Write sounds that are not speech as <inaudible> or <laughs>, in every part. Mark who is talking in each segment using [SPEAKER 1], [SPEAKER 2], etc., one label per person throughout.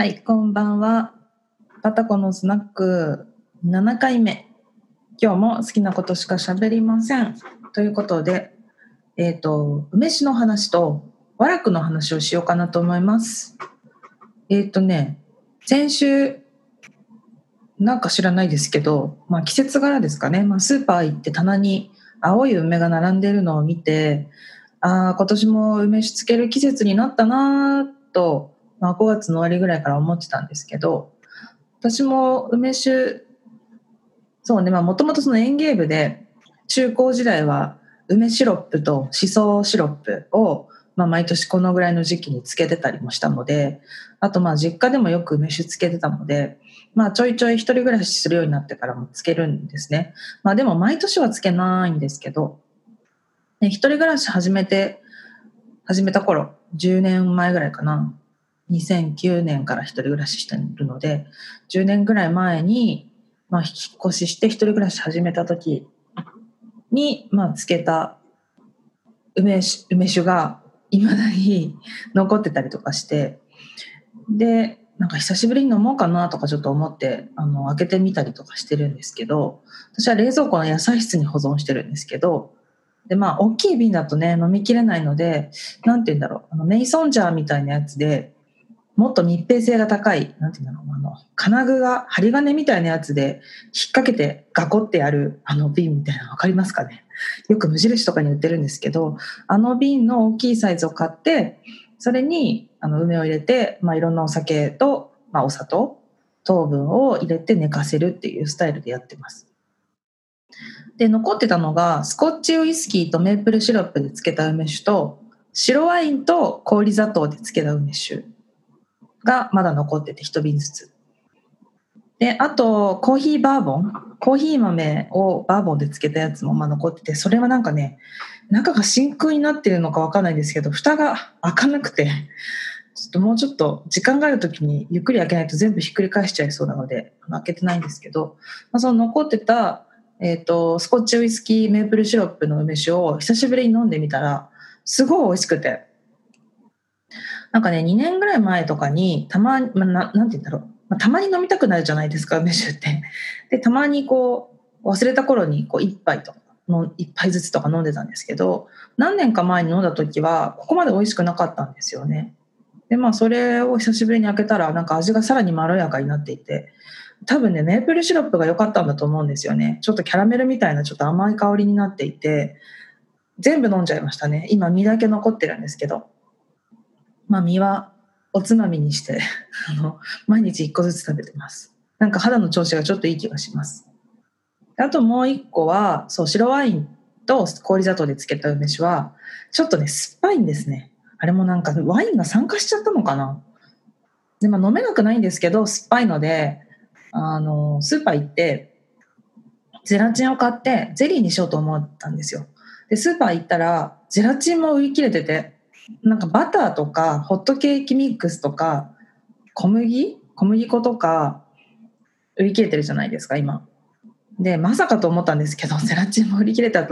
[SPEAKER 1] はい、こんばんは。パタコのスナック7回目。今日も好きなことしか喋りません。ということで、えっ、と、梅酒の話と和楽の話をしようかなと思います。えっ、とね、先週、なんか知らないですけど、まあ季節柄ですかね。まあスーパー行って棚に青い梅が並んでるのを見て、ああ、今年も梅酒つける季節になったなぁと、まあ、5月の終わりぐらいから思ってたんですけど私も梅酒そうねもともとその園芸部で中高時代は梅シロップとしそシロップを、まあ、毎年このぐらいの時期につけてたりもしたのであとまあ実家でもよく梅酒つけてたので、まあ、ちょいちょい一人暮らしするようになってからもつけるんですね、まあ、でも毎年はつけないんですけど、ね、一人暮らし始めて始めた頃10年前ぐらいかな。2009年から一人暮らししてるので10年ぐらい前に、まあ、引っ越しして一人暮らし始めた時に、まあ、つけた梅酒梅酒がいまだに残ってたりとかしてでなんか久しぶりに飲もうかなとかちょっと思ってあの開けてみたりとかしてるんですけど私は冷蔵庫の野菜室に保存してるんですけどでまあ大きい瓶だとね飲みきれないのでなんて言うんだろうあのメイソンジャーみたいなやつでもっと密閉性が高い、なんていうんだろう、あの、金具が、針金みたいなやつで引っ掛けてガコってやるあの瓶みたいなのわかりますかね？よく無印とかに売ってるんですけど、あの瓶の大きいサイズを買って、それにあの梅を入れて、まあ、いろんなお酒と、まあ、お砂糖、糖分を入れて寝かせるっていうスタイルでやってます。で、残ってたのが、スコッチウイスキーとメープルシロップで漬けた梅酒と、白ワインと氷砂糖で漬けた梅酒。がまだ残ってて一瓶ずつ。で、あと、コーヒーバーボン。コーヒー豆をバーボンで漬けたやつもまあ残ってて、それはなんかね、中が真空になってるのかわかんないんですけど、蓋が開かなくて、ちょっともうちょっと時間がある時にゆっくり開けないと全部ひっくり返しちゃいそうなので、開けてないんですけど、まあ、その残ってた、えっ、と、スコッチウイスキーメープルシロップの梅酒を久しぶりに飲んでみたら、すごい美味しくて、なんかね、2年ぐらい前とかに、たまに、まあ、ななんて言うんだろう。まあ、たまに飲みたくなるじゃないですか、<laughs> 梅酒って。で、たまにこう、忘れた頃に、こう、一杯とか、一杯ずつとか飲んでたんですけど、何年か前に飲んだ時は、ここまで美味しくなかったんですよね。で、まあ、それを久しぶりに開けたら、なんか味がさらにまろやかになっていて、多分ね、メープルシロップが良かったんだと思うんですよね。ちょっとキャラメルみたいな、ちょっと甘い香りになっていて、全部飲んじゃいましたね。今、身だけ残ってるんですけど。まあ、身はおつまみにして <laughs> あの毎日1個ずつ食べてます。なんか肌の調子がちょっといい気がします。あともう1個はそう白ワインと氷砂糖で漬けた梅酒はちょっとね酸っぱいんですね。あれもなんかワインが酸化しちゃったのかな。で、まあ、飲めなくないんですけど酸っぱいのであのスーパー行ってゼラチンを買ってゼリーにしようと思ったんですよ。でスーパー行ったらゼラチンも売り切れててなんかバターとかホットケーキミックスとか小麦？小麦粉とか売り切れてるじゃないですか今。でまさかと思ったんですけど <laughs> ゼラチンも売り切れてた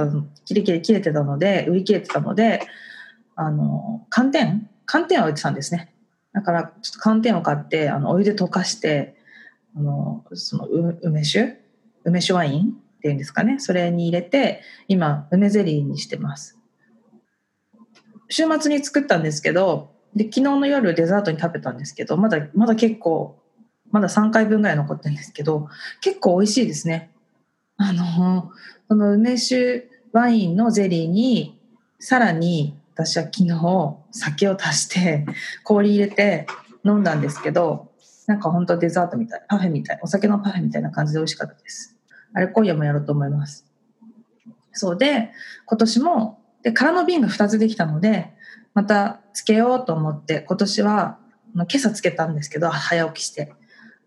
[SPEAKER 1] 切れ切れ切れてたので売り切れてたのであの寒天？寒天を売ってたんですね。だからちょっと寒天を買ってあのお湯で溶かしてあのその梅酒？梅酒ワインっていうんですかね。それに入れて今梅ゼリーにしてます。週末に作ったんですけどで昨日の夜デザートに食べたんですけどまだまだ結構まだ3回分ぐらい残ってるんですけど結構美味しいですね。あのその梅酒ワインのゼリーにさらに私は昨日酒を足して氷入れて飲んだんですけどなんか本当デザートみたいパフェみたいお酒のパフェみたいな感じで美味しかったです。あれ今夜もやろうと思います。そうで今年もで空の瓶が2つできたのでまたつけようと思って今年は今朝つけたんですけど <laughs> 早起きして、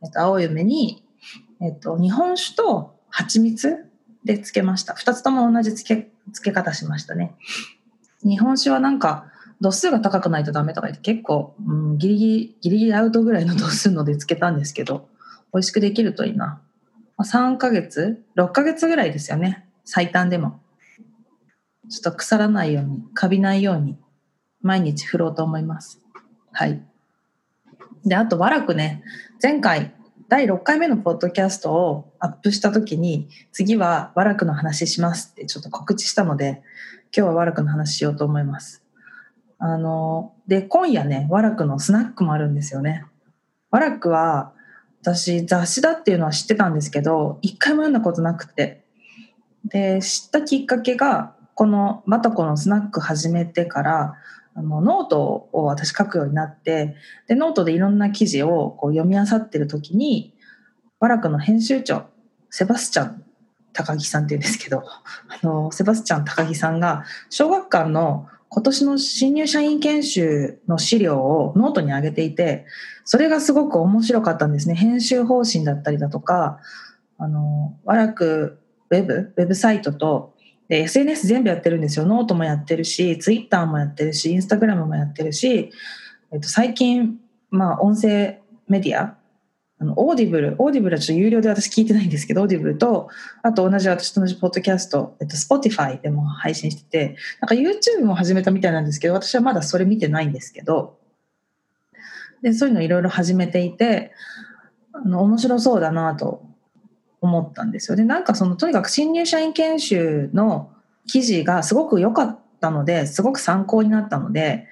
[SPEAKER 1] えっと、青い梅に、えっと、日本酒と蜂蜜でつけました。2つとも同じつけつけ方しましたね。日本酒はなんか度数が高くないとダメとか言って結構、うん、ギリギリギリギリアウトぐらいの <laughs> 度数のでつけたんですけど美味しくできるといいな3ヶ月6ヶ月ぐらいですよね。最短でも。ちょっと腐らないように、カビないように、毎日振ろうと思います。はい。で、あと、わらくね、前回、第6回目のポッドキャストをアップした時に、次はわらくの話しますってちょっと告知したので、今日はわらくの話しようと思います。あの、で、今夜ね、わらくのスナックもあるんですよね。わらくは、私雑誌だっていうのは知ってたんですけど、一回も読んだことなくて。で、知ったきっかけが、このバタコのスナック始めてから、あのノートを私書くようになってでノートでいろんな記事をこう読み漁ってる時に和樂の編集長セバスチャン高木さんっていうんですけど <laughs> あのセバスチャン高木さんが小学館の今年の新入社員研修の資料をノートに上げていてそれがすごく面白かったんですね。編集方針だったりだとかあのワラクウェブウェブサイトとで、SNS 全部やってるんですよ。ノートもやってるし、ツイッターもやってるし、インスタグラムもやってるし、えっと、最近、まあ、音声メディア、あの、 Audible、Audible はちょっと有料で私聞いてないんですけど、 Audible と、あと同じ私と同じポッドキャスト、えっと、Spotify でも配信してて、なんか YouTube も始めたみたいなんですけど、私はまだそれ見てないんですけど、で、そういうのいろいろ始めていて、あの、面白そうだなと思ったんですよ。で、なんかそのとにかく新入社員研修の記事がすごく良かったので、すごく参考になったので、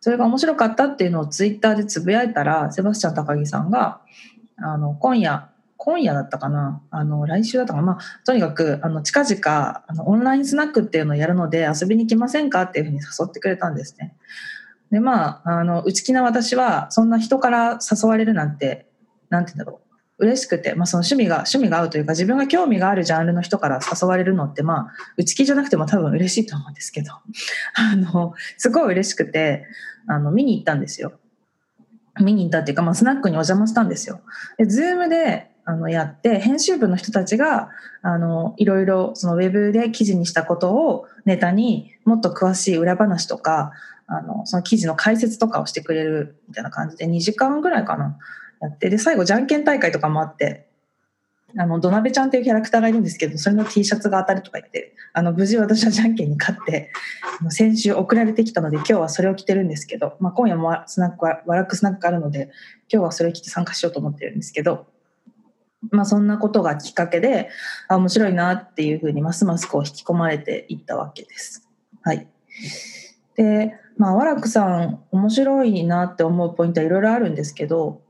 [SPEAKER 1] それが面白かったっていうのをツイッターでつぶやいたら、セバスチャン高木さんが、あの、今夜、今夜だったかなあの、来週だったかなまあ、とにかく、あの、近々、あの、オンラインスナックっていうのをやるので遊びに来ませんかっていうふうに誘ってくれたんですね。で、まあ、あの、内気な私は、そんな人から誘われるなんて、なんて言うんだろう。嬉しくて、まあ、その趣味が趣味が合うというか自分が興味があるジャンルの人から誘われるのってまあ内気じゃなくても多分嬉しいと思うんですけど <laughs> あのすごい嬉しくてあの見に行ったんですよ。見に行ったっていうか、まあ、スナックにお邪魔したんですよ。で Zoom であのやって編集部の人たちがあのいろいろそのウェブで記事にしたことをネタにもっと詳しい裏話とかあのその記事の解説とかをしてくれるみたいな感じで2時間ぐらいかなやって、で、最後、じゃんけん大会とかもあって、あの、土鍋ちゃんっていうキャラクターがいるんですけど、それの T シャツが当たるとか言って、あの、無事私はじゃんけんに勝って、先週送られてきたので、今日はそれを着てるんですけど、まあ、今夜もスナックは、ワラックスナックあるので、今日はそれを着て参加しようと思ってるんですけど、まあ、そんなことがきっかけで、あ、面白いなっていうふうに、ますますこう引き込まれていったわけです。はい。で、まあ、ワラックさん、面白いなって思うポイントはいろいろあるんですけど、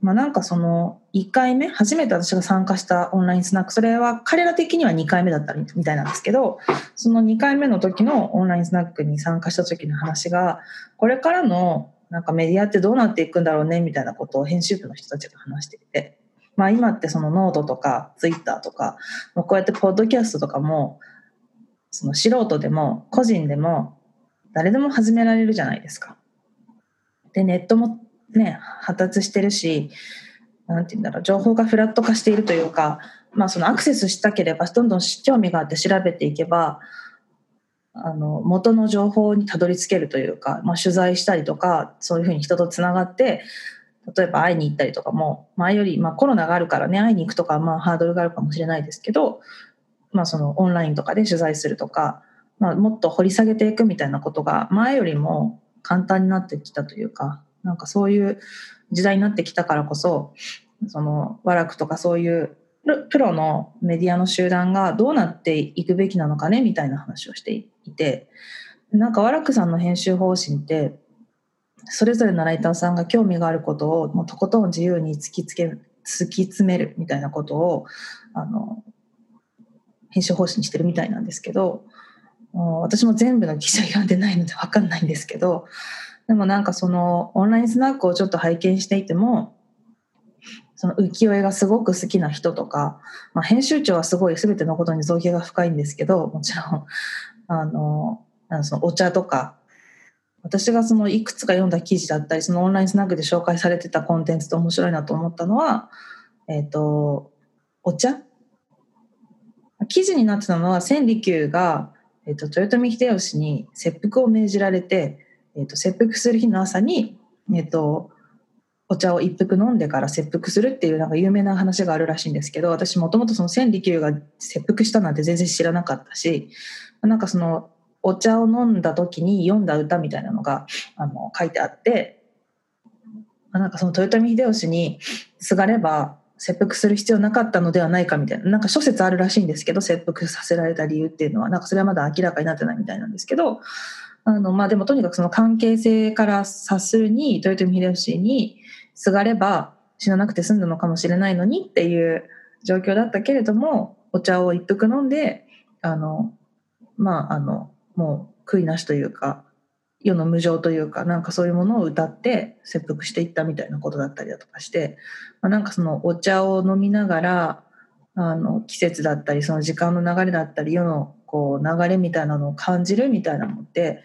[SPEAKER 1] まあ、なんかその1回目初めて私が参加したオンラインスナックそれは彼ら的には2回目だったみたいなんですけどその2回目の時のオンラインスナックに参加した時の話がこれからのなんかメディアってどうなっていくんだろうねみたいなことを編集部の人たちが話していて、まあ、今ってそのノートとかツイッターとかこうやってポッドキャストとかもその素人でも個人でも誰でも始められるじゃないですか。でネットもね、発達してるし、なんて言うんだろう、情報がフラット化しているというか、まあそのアクセスしたければ、どんどん興味があって調べていけば、あの、元の情報にたどり着けるというか、まあ取材したりとか、そういうふうに人とつながって、例えば会いに行ったりとかも、前より、まあコロナがあるからね、会いに行くとか、まあハードルがあるかもしれないですけど、まあそのオンラインとかで取材するとか、まあもっと掘り下げていくみたいなことが前よりも簡単になってきたというか、なんかそういう時代になってきたからこそその和楽とかそういうプロのメディアの集団がどうなっていくべきなのかねみたいな話をしていてなんか和楽さんの編集方針ってそれぞれのライターさんが興味があることをもうとことん自由に突きつけ突き詰めるみたいなことをあの編集方針にしてるみたいなんですけど私も全部の記事は読んでないので分かんないんですけどでもなんかそのオンラインスナックをちょっと拝見していてもその浮世絵がすごく好きな人とか、まあ、編集長はすごい全てのことに造形が深いんですけどもちろんあのそのお茶とか私がそのいくつか読んだ記事だったりそのオンラインスナックで紹介されてたコンテンツと面白いなと思ったのは、えっ、ー、とお茶。記事になってたのは千里久が、えーと豊臣秀吉に切腹を命じられてえーと、切腹する日の朝に、えーと、お茶を一服飲んでから切腹するっていうなんか有名な話があるらしいんですけど私もともとその千里久が切腹したなんて全然知らなかったしなんかそのお茶を飲んだ時に読んだ歌みたいなのがあの書いてあってなんかその豊臣秀吉にすがれば切腹する必要なかったのではないかみたいななんか諸説あるらしいんですけど切腹させられた理由っていうのはなんかそれはまだ明らかになってないみたいなんですけどあのまあでもとにかくその関係性から察するに豊臣秀吉にすがれば死ななくて済んだのかもしれないのにっていう状況だったけれどもお茶を一服飲んであのまああのもう悔いなしというか世の無常というかなんかそういうものを歌って切腹していったみたいなことだったりだとかして、まあ、なんかそのお茶を飲みながらあの季節だったりその時間の流れだったり世のこう流れみたいなのを感じるみたいなのって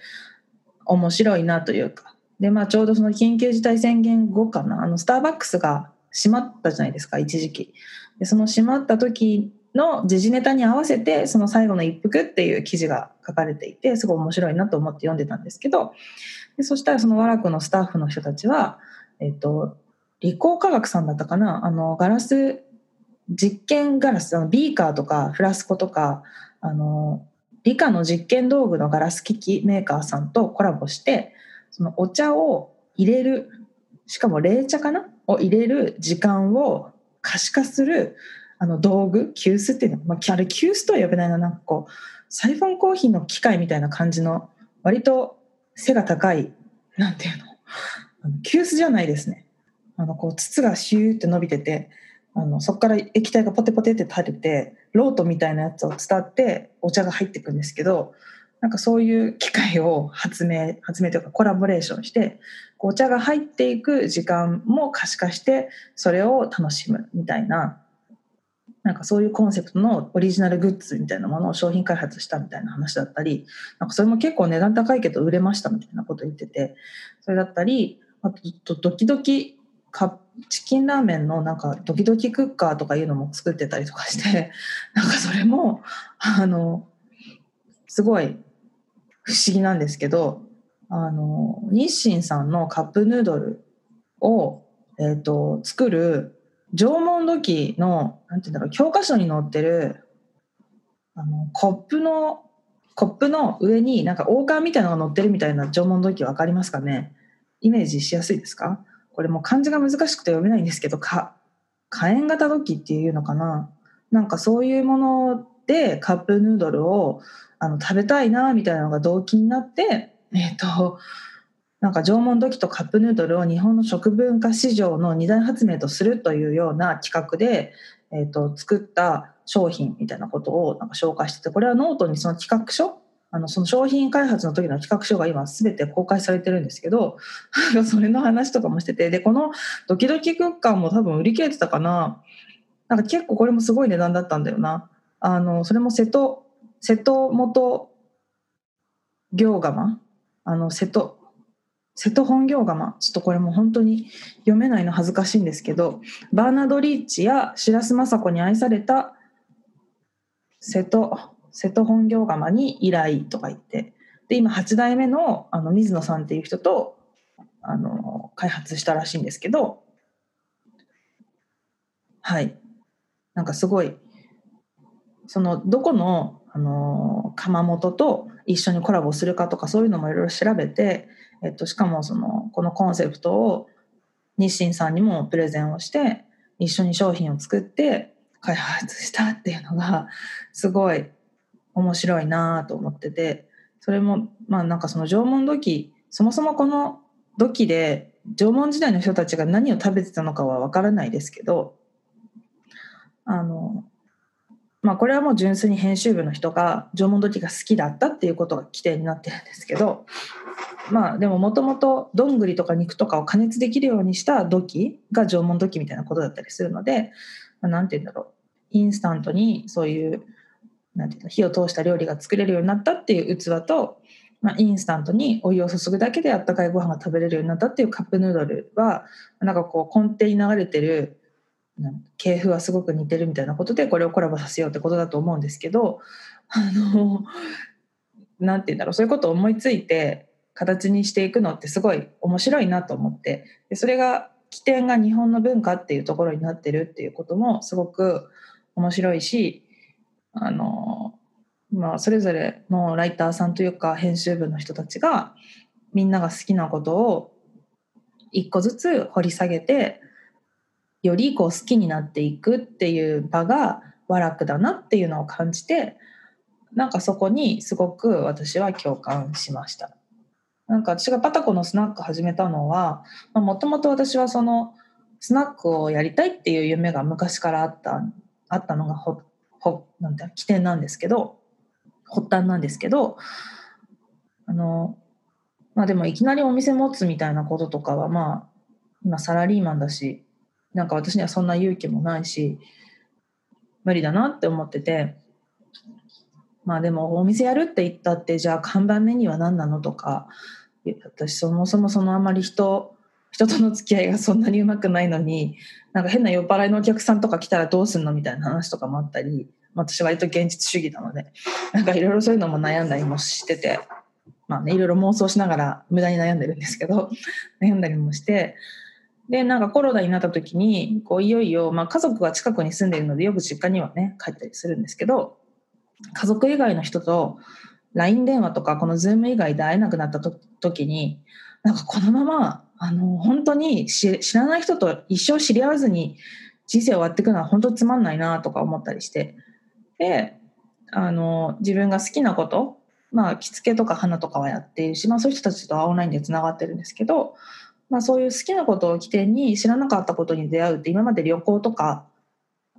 [SPEAKER 1] 面白いなというか。で、まあ、ちょうどその緊急事態宣言後かな。あのスターバックスが閉まったじゃないですか一時期。でその閉まった時の時事ネタに合わせてその最後の一服っていう記事が書かれていてすごい面白いなと思って読んでたんですけど。でそしたらその和楽のスタッフの人たちは、えっと、理工科学さんだったかな。あのガラス実験ガラスあのビーカーとかフラスコとかあの理科の実験道具のガラス機器メーカーさんとコラボしてそのお茶を入れるしかも冷茶かな？を入れる時間を可視化するあの道具急須っていうの、まあ、あれ急須とは呼べないななんかこうサイフォンコーヒーの機械みたいな感じの割と背が高いなんていうの？あの急須じゃないですね。あのこう筒がシューって伸びててあのそこから液体がポテポテって垂れてロートみたいなやつを伝ってお茶が入っていくんですけどなんかそういう機械を発明発明というかコラボレーションしてお茶が入っていく時間も可視化してそれを楽しむみたいななんかそういうコンセプトのオリジナルグッズみたいなものを商品開発したみたいな話だったり、なんかそれも結構値段高いけど売れましたみたいなこと言ってて、それだったり、あとドキドキカッチキンラーメンのなんかドキドキクッカーとかいうのも作ってたりとかして、<laughs> なんかそれも、あの、すごい不思議なんですけど、あの、日清さんのカップヌードルを、え、ー、と、作る縄文土器の、なんて言うんだろう、教科書に載ってる、あの、コップの、コップの上になんか王冠みたいなのが載ってるみたいな縄文土器わかりますかね？イメージしやすいですか？これも漢字が難しくて読めないんですけど、か、火炎型土器っていうのかな？なんかそういうものでカップヌードルをあの食べたいなみたいなのが動機になって、えっ、ー、と、なんか縄文土器とカップヌードルを日本の食文化市場の二大発明とするというような企画で、えーと、作った商品みたいなことをなんか紹介しててこれはノートにその企画書あのその商品開発の時の企画書が今全て公開されてるんですけど <laughs> それの話とかもしててでこのドキドキクッカーも多分売り切れてたかな。なんか結構これもすごい値段だったんだよな。あのそれも瀬戸瀬戸元行釜？あの瀬戸瀬戸本業釜？ちょっとこれも本当に読めないの恥ずかしいんですけどバーナード・リーチや白洲雅子に愛された瀬戸瀬戸本業釜に依頼とか言ってで今8代目のあの水野さんっていう人とあの開発したらしいんですけどはい。なんかすごいそのどこのあの窯元と一緒にコラボするかとかそういうのもいろいろ調べてえっと、しかもそのこのコンセプトを日清さんにもプレゼンをして一緒に商品を作って開発したっていうのがすごい面白いなと思っててそれもまあなんかその縄文土器そもそもこの土器で縄文時代の人たちが何を食べてたのかは分からないですけどあのまあこれはもう純粋に編集部の人が縄文土器が好きだったっていうことが規定になってるんですけどまあでももともとどんぐりとか肉とかを加熱できるようにした土器が縄文土器みたいなことだったりするので、まあ、て言うんだろう。インスタントにそういうなんていうの火を通した料理が作れるようになったっていう器と、まあ、インスタントにお湯を注ぐだけであったかいご飯が食べれるようになったっていうカップヌードルはなんかこう根底に流れてる系譜はすごく似てるみたいなことでこれをコラボさせようってことだと思うんですけどあのなんて言うんだろうそういうことを思いついて形にしていくのってすごい面白いなと思ってでそれが起点が日本の文化っていうところになってるっていうこともすごく面白いしあの、まあ、それぞれのライターさんというか編集部の人たちがみんなが好きなことを一個ずつ掘り下げてよりこう好きになっていくっていう場が和楽だなっていうのを感じてなんかそこにすごく私は共感しました。なんか私がパタコのスナック始めたのはもともと私はそのスナックをやりたいっていう夢が昔からあったあったのがほなんて起点なんですけど発端なんですけどあのまあでもいきなりお店持つみたいなこととかはまあ今サラリーマンだしなんか私にはそんな勇気もないし無理だなって思っててまあでもお店やるって言ったってじゃあ看板メニューは何なのとか私そもそもそのあまり人人との付き合いがそんなにうまくないのになんか変な酔っ払いのお客さんとか来たらどうすんのみたいな話とかもあったり私割と現実主義なのでなんかいろいろそういうのも悩んだりもしててまあねいろいろ妄想しながら無駄に悩んでるんですけど <laughs> 悩んだりもしてでなんかコロナになった時にこういよいよ、まあ、家族が近くに住んでいるのでよく実家にはね帰ったりするんですけど家族以外の人と LINE 電話とかこの Zoom 以外で会えなくなった時になんかこのままあの本当に知らない人と一生知り合わずに人生終わっていくのは本当つまんないなとか思ったりして。であの自分が好きなことまあ着付けとか花とかはやっているし、まあ、そういう人たちとはオンラインでつながってるんですけど、まあ、そういう好きなことを起点に知らなかったことに出会うって今まで旅行とか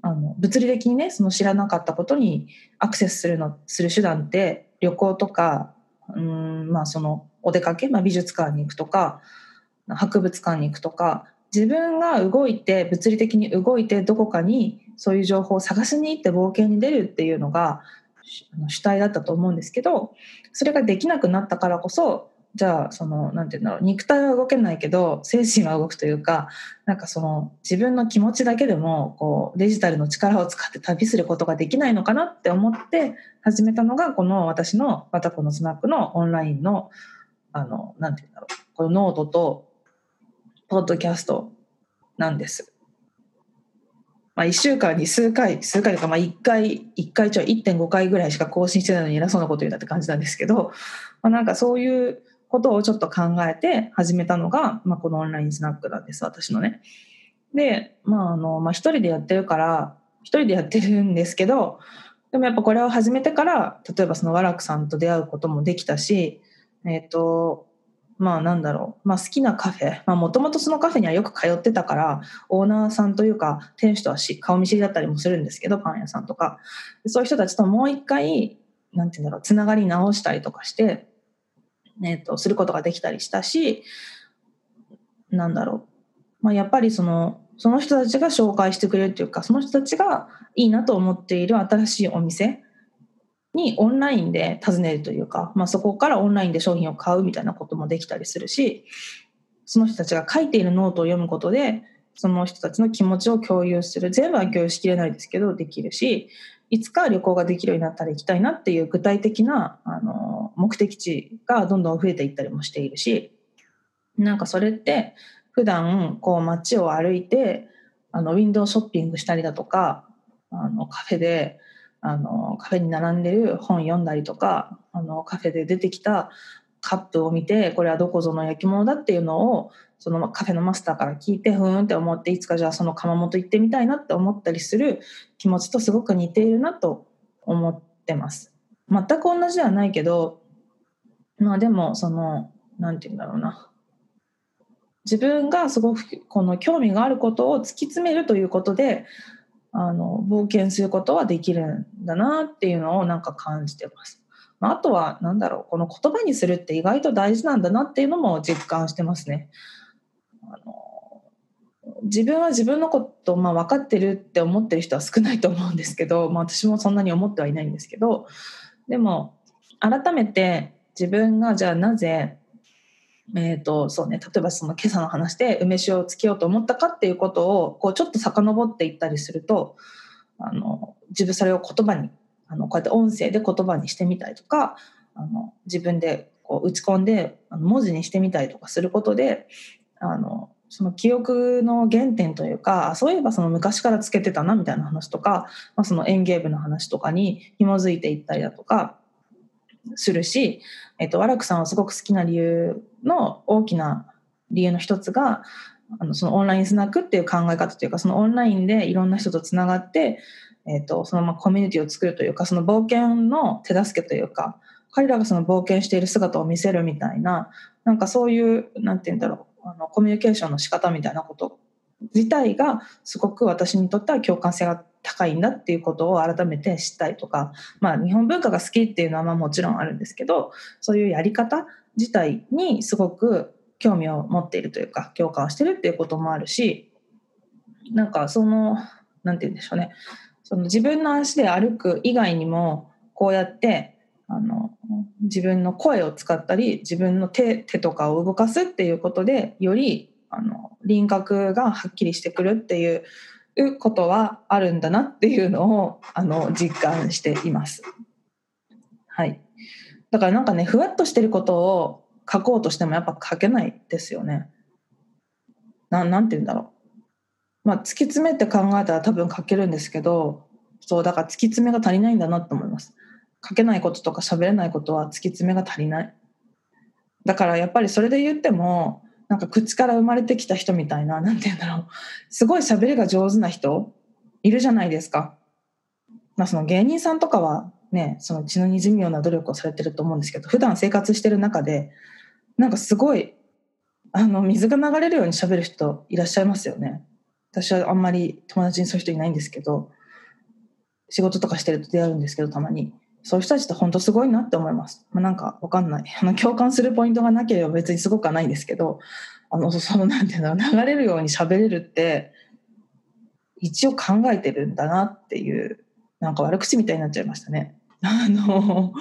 [SPEAKER 1] あの物理的にねその知らなかったことにアクセスするのする手段って旅行とかうんまあそのお出かけ、まあ、美術館に行くとか博物館に行くとか自分が動いて物理的に動いてどこかにそういう情報を探しに行って冒険に出るっていうのが主体だったと思うんですけどそれができなくなったからこそじゃあそのなんていうんだろう肉体は動けないけど精神は動くというかなんかその自分の気持ちだけでもこうデジタルの力を使って旅することができないのかなって思って始めたのがこの私の「わたこのスナック」のオンラインのあのなんていうんだろうこのノートとポッドキャストなんです。まあ、1週間に数回数回とかまあ1回1回ちょい1.5回ぐらいしか更新してないのに偉そうなこと言うんだって感じなんですけど、まあ、なんかそういうことをちょっと考えて始めたのが、まあ、このオンラインスナックなんです私のね。でまああの、まあ、一人でやってるから一人でやってるんですけどでもやっぱこれを始めてから例えばその和楽さんと出会うこともできたしえっ、ー、とまあなんだろう、まあ、好きなカフェ。もともとそのカフェにはよく通ってたからオーナーさんというか店主とはし顔見知りだったりもするんですけどパン屋さんとか。そういう人たちともう一回なんて言うんだろうつながり直したりとかして、えー、とすることができたりしたしなんだろう、まあ、やっぱりそのその人たちが紹介してくれるというかその人たちがいいなと思っている新しいお店にオンラインで訪ねるというか、まあ、そこからオンラインで商品を買うみたいなこともできたりするしその人たちが書いているノートを読むことでその人たちの気持ちを共有する全部は共有しきれないですけどできるしいつか旅行ができるようになったら行きたいなっていう具体的なあの目的地がどんどん増えていったりもしているしなんかそれって普段こう街を歩いてあのウィンドウショッピングしたりだとかあのカフェであのカフェに並んでる本読んだりとかあのカフェで出てきたカップを見てこれはどこぞの焼き物だっていうのをそのカフェのマスターから聞いてふーんって思っていつかじゃあその窯元行ってみたいなって思ったりする気持ちとすごく似ているなと思ってます。全く同じではないけどまあでもその何て言うんだろうな自分がすごくこの興味があることを突き詰めるということであの冒険することはできるんだなっていうのをなんか感じてます。あとは何だろうこの言葉にするって意外と大事なんだなっていうのも実感してますね。あの自分は自分のこと、まあ、分かってるって思ってる人は少ないと思うんですけど、まあ、私もそんなに思ってはいないんですけどでも改めて自分がじゃあなぜえーとそうね、例えばその今朝の話で梅酒をつけようと思ったかっていうことをこうちょっと遡っていったりするとあの自分それを言葉にあのこうやって音声で言葉にしてみたりとかあの自分でこう打ち込んであの文字にしてみたりとかすることであのその記憶の原点というかそういえばその昔からつけてたなみたいな話とか、まあ、その園芸部の話とかに紐づいていったりだとかするし、えっと、ワラクさんはすごく好きな理由の大きな理由の一つがあのそのオンラインスナックっていう考え方というかそのオンラインでいろんな人とつながって、えーと、そのままコミュニティを作るというかその冒険の手助けというか彼らがその冒険している姿を見せるみたいななんかそういうなんて言うんだろうあのコミュニケーションの仕方みたいなこと自体がすごく私にとっては共感性が高いんだっていうことを改めて知ったりとか、まあ、日本文化が好きっていうのはまあもちろんあるんですけどそういうやり方自体にすごく興味を持っているというか共感してるっていうこともあるしなんかその何て言うんでしょうね。その自分の足で歩く以外にもこうやってあの自分の声を使ったり自分の手手とかを動かすっていうことでよりあの輪郭がはっきりしてくるっていうことはあるんだなっていうのをあの実感しています。はい、だからなんかねふわっとしてることを書こうとしてもやっぱ書けないですよね。ななんて言うんだろう。まあ突き詰めて考えたら多分書けるんですけどそうだから突き詰めが足りないんだなと思います。書けないこととか喋れないことは突き詰めが足りない。だからやっぱりそれで言ってもなんか口から生まれてきた人みたいな、なんて言うんだろう。すごい喋りが上手な人いるじゃないですか。まあその芸人さんとかはね、その血の滲むような努力をされてると思うんですけど、普段生活してる中で、なんかすごい、あの、水が流れるように喋る人いらっしゃいますよね。私はあんまり友達にそういう人いないんですけど、仕事とかしてると出会うんですけど、たまに。そういう人たちって本当すごいなって思います。まあ、なんかわかんない。<laughs> あの共感するポイントがなければ別にすごくはないんですけど、あの、そ <laughs> のなんていうの、流れるように喋れるって、一応考えてるんだなっていう、なんか悪口みたいになっちゃいましたね。<laughs> あの、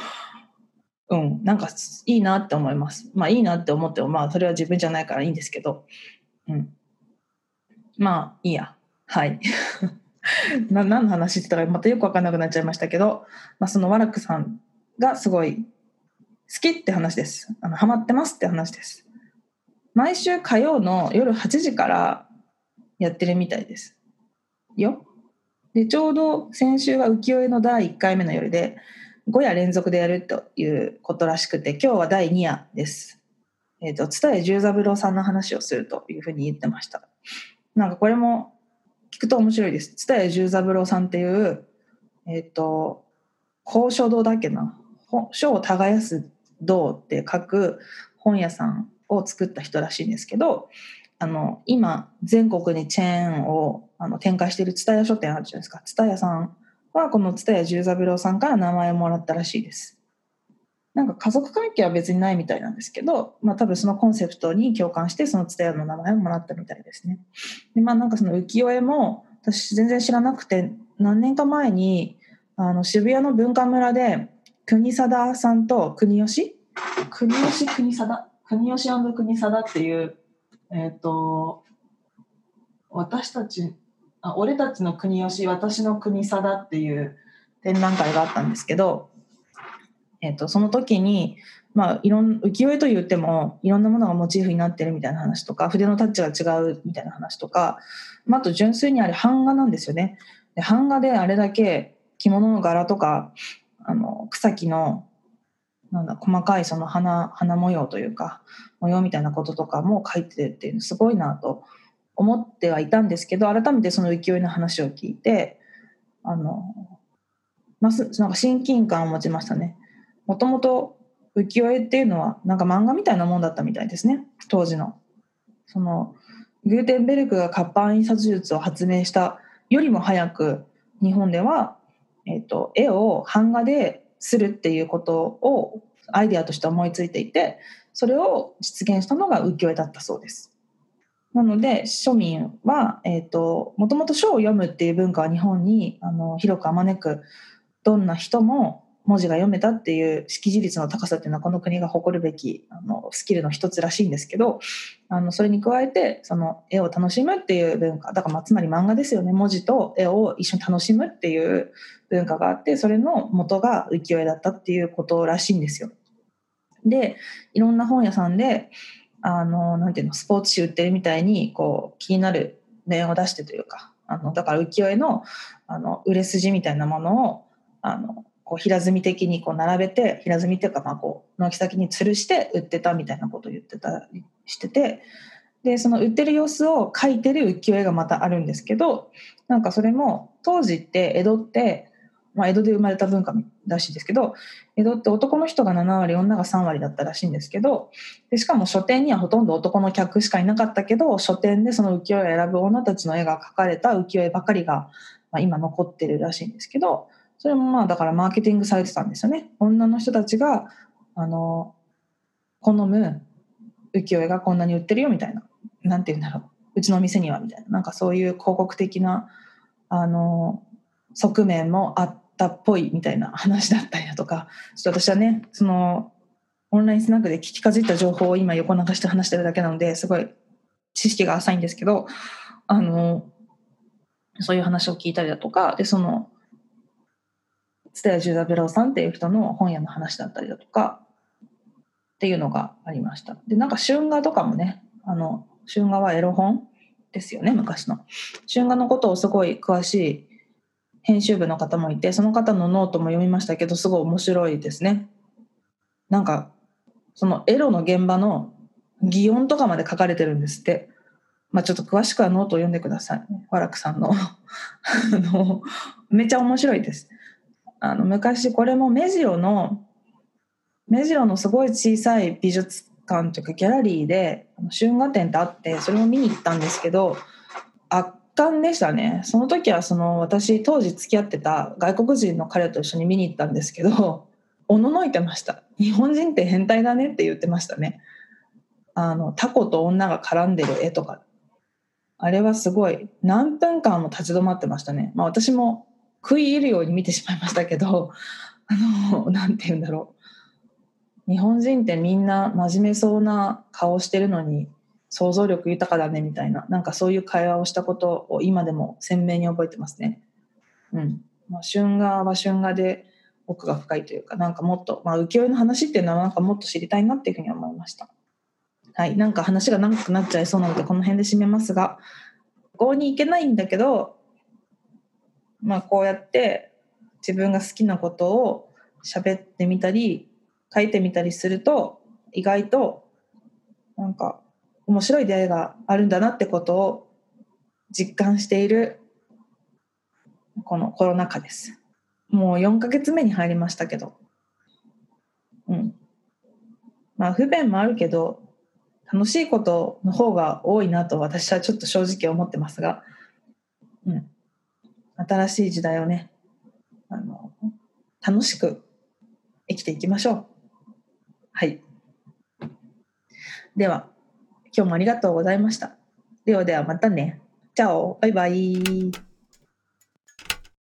[SPEAKER 1] うん、なんかいいなって思います。まあいいなって思っても、まあそれは自分じゃないからいいんですけど、うん。まあいいや。はい。な何の話って言ったらまたよく分かんなくなっちゃいましたけど、まあ、そのワラクさんがすごい好きって話です。あのハマってますって話です。毎週火曜の夜8時からやってるみたいです。よ。で、ちょうど先週は浮世絵の第1回目の夜で、5夜連続でやるということらしくて、今日は第2夜です。えっ、ー、と、津田十三郎さんの話をするというふうに言ってました。なんかこれもくと面白いです。蔦屋十三郎さんっていう、えっ、ー、と、高書堂だっけな？書を耕す堂って書く本屋さんを作った人らしいんですけど、あの、今、全国にチェーンをあの展開している蔦屋書店あるじゃないですか。蔦屋さんはこの蔦屋十三郎さんから名前をもらったらしいです。なんか家族関係は別にないみたいなんですけど、まあ多分そのコンセプトに共感してそのツタヤの名前をもらったみたいですね。で、まあなんかその浮世絵も私全然知らなくて、何年か前にあの渋谷の文化村で国貞さんと国吉？国吉国貞国吉国貞っていう、えっ、ー、と、私たち、あ俺たちの国吉、私の国貞っていう展覧会があったんですけど、えーと、その時に、まあ、いろん浮世絵と言ってもいろんなものがモチーフになってるみたいな話とか筆のタッチが違うみたいな話とか、まあ、あと純粋にあれ版画なんですよね。で版画であれだけ着物の柄とかあの草木のなんだ細かいその花花模様というか模様みたいなこととかも書いてるっていうのすごいなと思ってはいたんですけど改めてその浮世絵の話を聞いてあのますなんか親近感を持ちましたね。もともと浮世絵っていうのはなんか漫画みたいなもんだったみたいですね当時の。そのグーテンベルクが活版印刷術を発明したよりも早く日本では、えーと、絵を版画でするっていうことをアイデアとして思いついていてそれを実現したのが浮世絵だったそうです。なので庶民は、えーと、もともと書を読むっていう文化は日本にあの広くあまねくどんな人も文字が読めたっていう識字率の高さっていうのはこの国が誇るべきあのスキルの一つらしいんですけどあのそれに加えてその絵を楽しむっていう文化だからまあつまり漫画ですよね文字と絵を一緒に楽しむっていう文化があってそれの元が浮世絵だったっていうことらしいんですよ。でいろんな本屋さんであのなんていうのスポーツ紙売ってるみたいにこう気になる面を出してというかあのだから浮世絵のあの売れ筋みたいなものをあのこう平積み的にこう並べて平積みっていうかまあこう軒先に吊るして売ってたみたいなことを言ってたりしててでその売ってる様子を描いてる浮世絵がまたあるんですけどなんかそれも当時って江戸って、まあ、江戸で生まれた文化らしいんですけど江戸って男の人が7割女が3割だったらしいんですけどでしかも書店にはほとんど男の客しかいなかったけど書店でその浮世絵を選ぶ女たちの絵が描かれた浮世絵ばかりが、まあ、今残ってるらしいんですけどそれもまあだからマーケティングされてたんですよね。女の人たちがあの好む浮世絵がこんなに売ってるよみたいな。なんて言うんだろう。うちの店にはみたいな。なんかそういう広告的なあの側面もあったっぽいみたいな話だったりだとか。ちょっと私はねそのオンラインスナックで聞きかじった情報を今横流して話してるだけなのですごい知識が浅いんですけどあのそういう話を聞いたりだとか。でその蔦屋重三郎さんっていう人の本屋の話だったりだとかっていうのがありました。でなんか春画とかもねあの春画はエロ本ですよね昔の。春画のことをすごい詳しい編集部の方もいてその方のノートも読みましたけどすごい面白いですね。なんかそのエロの現場の擬音とかまで書かれてるんですって。まあちょっと詳しくはノートを読んでください。和楽さんの。<laughs> あのめっちゃ面白いです。あの昔これも目白の目白のすごい小さい美術館というかギャラリーで春画展ってあってそれを見に行ったんですけど圧巻でしたね。その時はその私当時付き合ってた外国人の彼と一緒に見に行ったんですけどおののいてました。日本人って変態だねって言ってましたね。あのタコと女が絡んでる絵とか。あれはすごい何分間も立ち止まってましたね。まあ私も食い入るように見てしまいましたけどあのなんて言うんだろう日本人ってみんな真面目そうな顔してるのに想像力豊かだねみたいななんかそういう会話をしたことを今でも鮮明に覚えてますね。うんまあ、春画は春画で奥が深いというかなんかもっと、まあ、浮世絵の話っていうのはなんかもっと知りたいなっていうふうに思いました。はい、なんか話が長くなっちゃいそうなのでこの辺で締めますが学校に行けないんだけどまあこうやって自分が好きなことを喋ってみたり書いてみたりすると意外となんか面白い出会いがあるんだなってことを実感しているこのコロナ禍です。もう4ヶ月目に入りましたけど。うん。まあ不便もあるけど楽しいことの方が多いなと私はちょっと正直思ってますが、うん。新しい時代をね、あの、楽しく生きていきましょう。はい。では、今日もありがとうございました。ではではまたね。チャオバイバイ